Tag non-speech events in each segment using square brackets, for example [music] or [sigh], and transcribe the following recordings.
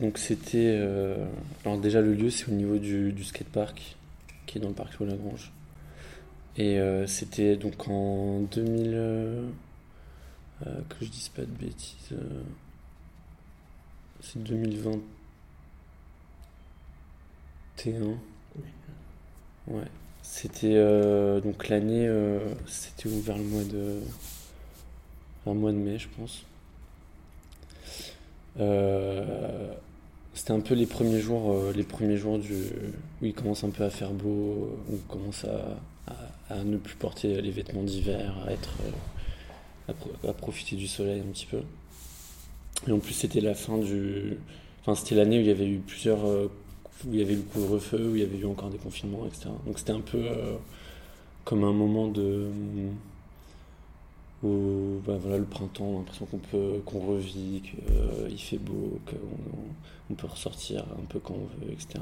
donc c'était. alors déjà, le lieu, c'est au niveau du, skatepark, qui est dans le parc Louis Lagrange. Et c'était donc en 2000. que je dise pas de bêtises. c'est 2021. Ouais. C'était donc l'année, c'était ouvert le mois de, un mois de mai, je pense. Euh, c'était un peu les premiers jours, euh, les premiers jours du, où il commence un peu à faire beau, où il commence à, ne plus porter les vêtements d'hiver, à être, euh, à, profiter du soleil un petit peu. Et en plus, c'était la fin du, enfin, c'était l'année où il y avait eu plusieurs, où il y avait eu le couvre-feu, où il y avait eu encore des confinements, etc. Donc c'était un peu comme un moment de où bah, voilà, le printemps, l'impression qu'on peut qu'on revit, qu'il euh, fait beau, qu'on on peut ressortir un peu quand on veut, etc.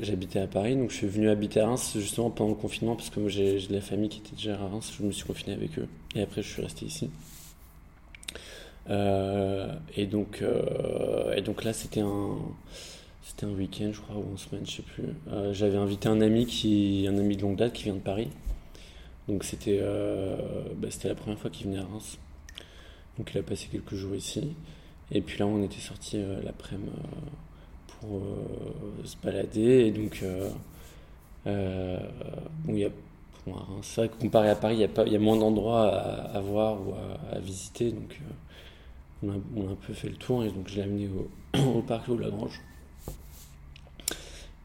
J'habitais à Paris, donc je suis venu habiter à Reims justement pendant le confinement parce que moi j'ai de la famille qui était déjà à Reims, je me suis confiné avec eux et après je suis resté ici. Euh, et donc euh, et donc là c'était un c'était un week-end je crois ou une semaine je sais plus. J'avais invité un ami qui un ami de longue date qui vient de Paris donc c'était euh, bah, c'était la première fois qu'il venait à Reims. Donc il a passé quelques jours ici. Et puis là, on était sorti euh, l'après-midi euh, pour se balader. Et donc, bon, y a, ça, comparé à Paris, il y a, moins d'endroits à, voir ou à, visiter. Donc on a, un peu fait le tour. Et donc je l'ai amené au, [clears throat] parc de Lagrange.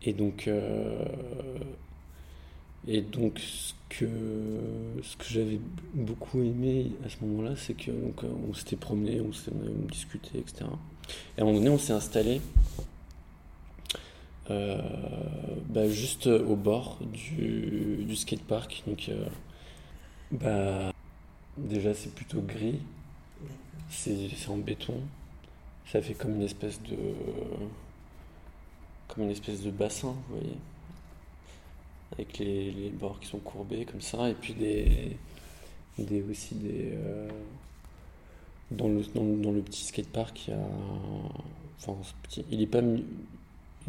Et donc, et donc, ce que, ce que j'avais beaucoup aimé à ce moment-là, c'est qu'on on s'était promené, on s'était discuté, etc. Et à un moment donné, on s'est installé euh, bah, juste au bord du, du skatepark. Donc, euh, bah, déjà, c'est plutôt gris, c'est en béton, ça fait comme une espèce de. comme une espèce de bassin, vous voyez avec les, bords qui sont courbés comme ça, et puis des, des aussi des. Euh, dans, le, dans, le petit skatepark, il y a. Pas.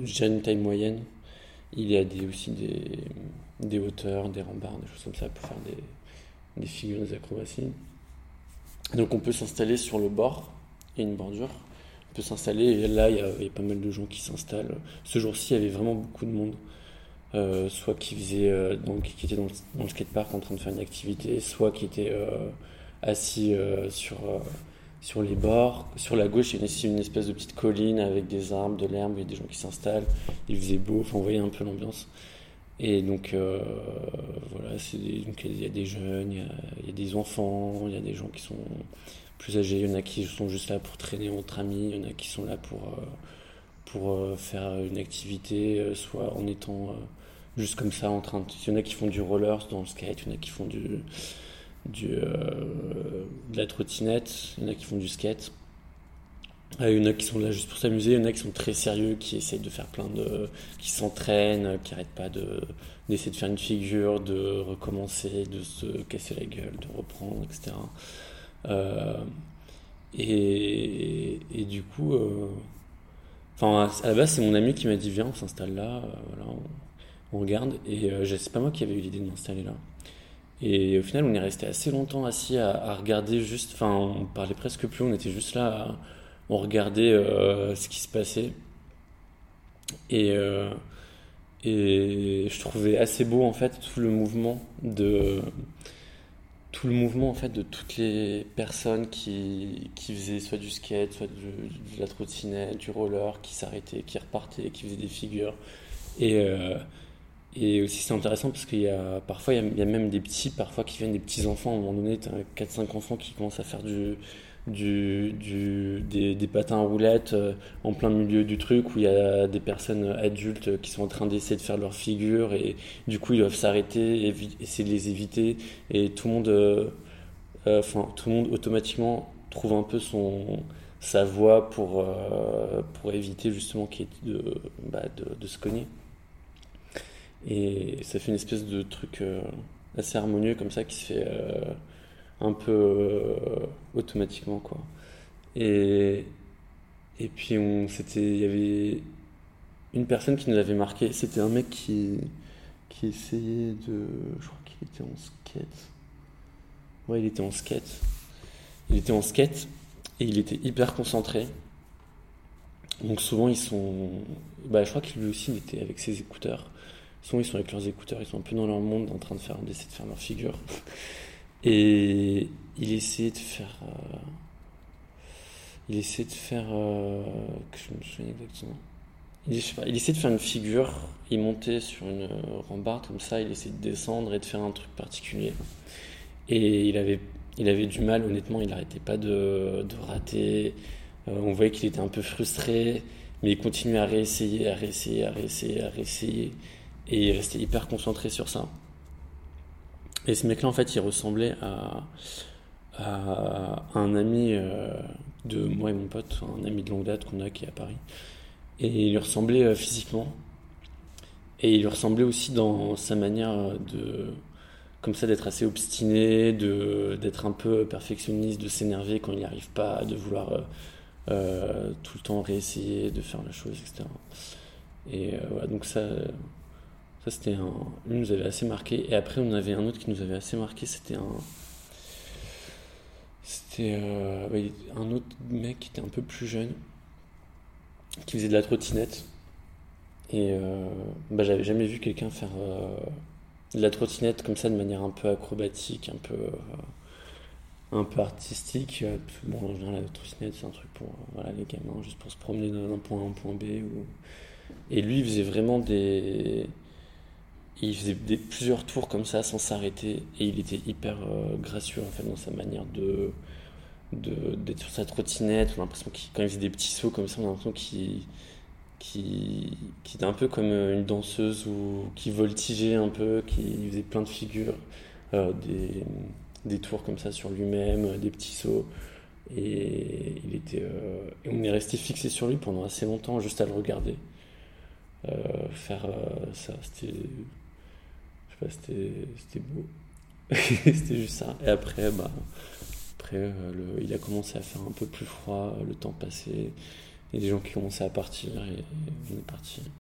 J'ai une taille moyenne. Il y a des, aussi des, des hauteurs, des rambardes, des choses comme ça pour faire des, des figures, des acrobaties. Donc on peut s'installer sur le bord, il y a une bordure. On peut s'installer, et là il y a pas mal de gens qui s'installent. Ce jour-ci, il y avait vraiment beaucoup de monde. Euh, soit qui faisait euh, donc qui était dans le, dans le, skatepark en train de faire une activité, soit qui était euh, assis sur sur les bords. Sur la gauche, il y a une espèce de petite colline avec des arbres, de l'herbe, il y a des gens qui s'installent. Il faisait beau, enfin, on voyait un peu l'ambiance. Et donc, voilà, il y a des jeunes, il y a, des enfants, il y a des gens qui sont plus âgés, il y en a qui sont juste là pour traîner entre amis, il y en a qui sont là pour, pour faire une activité, soit en étant juste comme ça en train de... Il y en a qui font du roller dans le skate, il y en a qui font du, du euh, de la trottinette, il y en a qui font du skate. Euh, il y en a qui sont là juste pour s'amuser, il y en a qui sont très sérieux, qui essayent de faire plein de. qui s'entraînent, qui n'arrêtent pas de, d'essayer de faire une figure, de recommencer, de se casser la gueule, de reprendre, etc. Euh, et, et, du coup. Enfin, à la base, c'est mon ami qui m'a dit Viens, on s'installe là. voilà, on regarde, et euh, c'est pas moi qui avais eu l'idée de m'installer là. Et au final, on est resté assez longtemps assis à, regarder juste, enfin, on parlait presque plus, on était juste là, on regardait euh, ce qui se passait. Et, euh, et je trouvais assez beau en fait tout le mouvement de tout le mouvement en fait de toutes les personnes qui, qui faisaient soit du skate, soit de la trottinette, du roller, qui s'arrêtaient, qui repartaient, qui faisaient des figures. Et, et aussi, c'est intéressant parce qu'il y a parfois, il y a, même des petits, parfois qui viennent des petits enfants. À un moment donné, as 4-5 enfants qui commencent à faire du, du, des, des, patins roulettes euh, en plein milieu du truc où il y a des personnes adultes qui sont en train d'essayer de faire leur figure et du coup, ils doivent s'arrêter, et essayer de les éviter. Et tout le monde, euh, euh, enfin, tout le monde automatiquement trouve un peu son sa voie pour, pour éviter justement de, bah, de, de se cogner. Et ça fait une espèce de truc euh, assez harmonieux comme ça qui se fait euh, un peu euh, automatiquement. Quoi. Et, Et puis on, c'était, il y avait une personne qui nous avait marqué. C'était un mec qui, qui essayait de, je crois qu'il était en skate. Ouais, il était en skate. Il était en skate et il était hyper concentré. Donc souvent ils sont, bah je crois que lui aussi il était avec ses écouteurs. Souvent ils sont avec leurs écouteurs, ils sont un peu dans leur monde en train de faire, d'essayer de faire leur figure. Et il essayait de faire, euh, il essayait de faire, euh, que je me souviens exactement. Il, essayait de faire une figure, il montait sur une rambarde comme ça, il essayait de descendre et de faire un truc particulier. Et il avait, il avait du mal, honnêtement, il n'arrêtait pas de, de rater. Euh, on voyait qu'il était un peu frustré, mais il continuait à réessayer, à réessayer, à réessayer, à réessayer. Et il restait hyper concentré sur ça. Et ce mec-là, en fait, il ressemblait à, un ami euh, de moi et mon pote, un ami de longue date qu'on a qui est à Paris. Et il lui ressemblait euh, physiquement. Et il lui ressemblait aussi dans sa manière de, comme ça, d'être assez obstiné, d'être un peu perfectionniste, de s'énerver quand il n'y arrive pas, de vouloir euh, tout le temps réessayer de faire la chose, etc. Et euh, voilà, donc ça, ça c'était un. Lui nous avait assez marqué. Et après, on avait un autre qui nous avait assez marqué, c'était un. C'était euh, un autre mec qui était un peu plus jeune, qui faisait de la trottinette. Et bah, j'avais jamais vu quelqu'un faire de la trottinette comme ça de manière un peu acrobatique, un peu un peu artistique. Euh, bon, en général, la trottinette, c'est un truc pour voilà, les gamins, juste pour se promener d'un point A à un point B. Ou... Et lui, il faisait vraiment des. Il faisait plusieurs tours comme ça sans s'arrêter et il était hyper euh, gracieux en fait dans sa manière de d'être sur sa trottinette. On a l'impression qu'il quand il faisait des petits sauts comme ça, on a l'impression qu'il qui, était un peu comme une danseuse ou qui voltigeait un peu, qui faisait plein de figures, euh, des, des tours comme ça sur lui-même, des petits sauts. Et, il était, euh, on est resté fixé sur lui pendant assez longtemps, juste à le regarder. Euh, faire euh, ça, c'était. Pas, c'était, beau. [laughs] c'était juste ça. Et après, bah, après le, il a commencé à faire un peu plus froid, le temps y a des gens qui commençaient à partir et, et on est parti.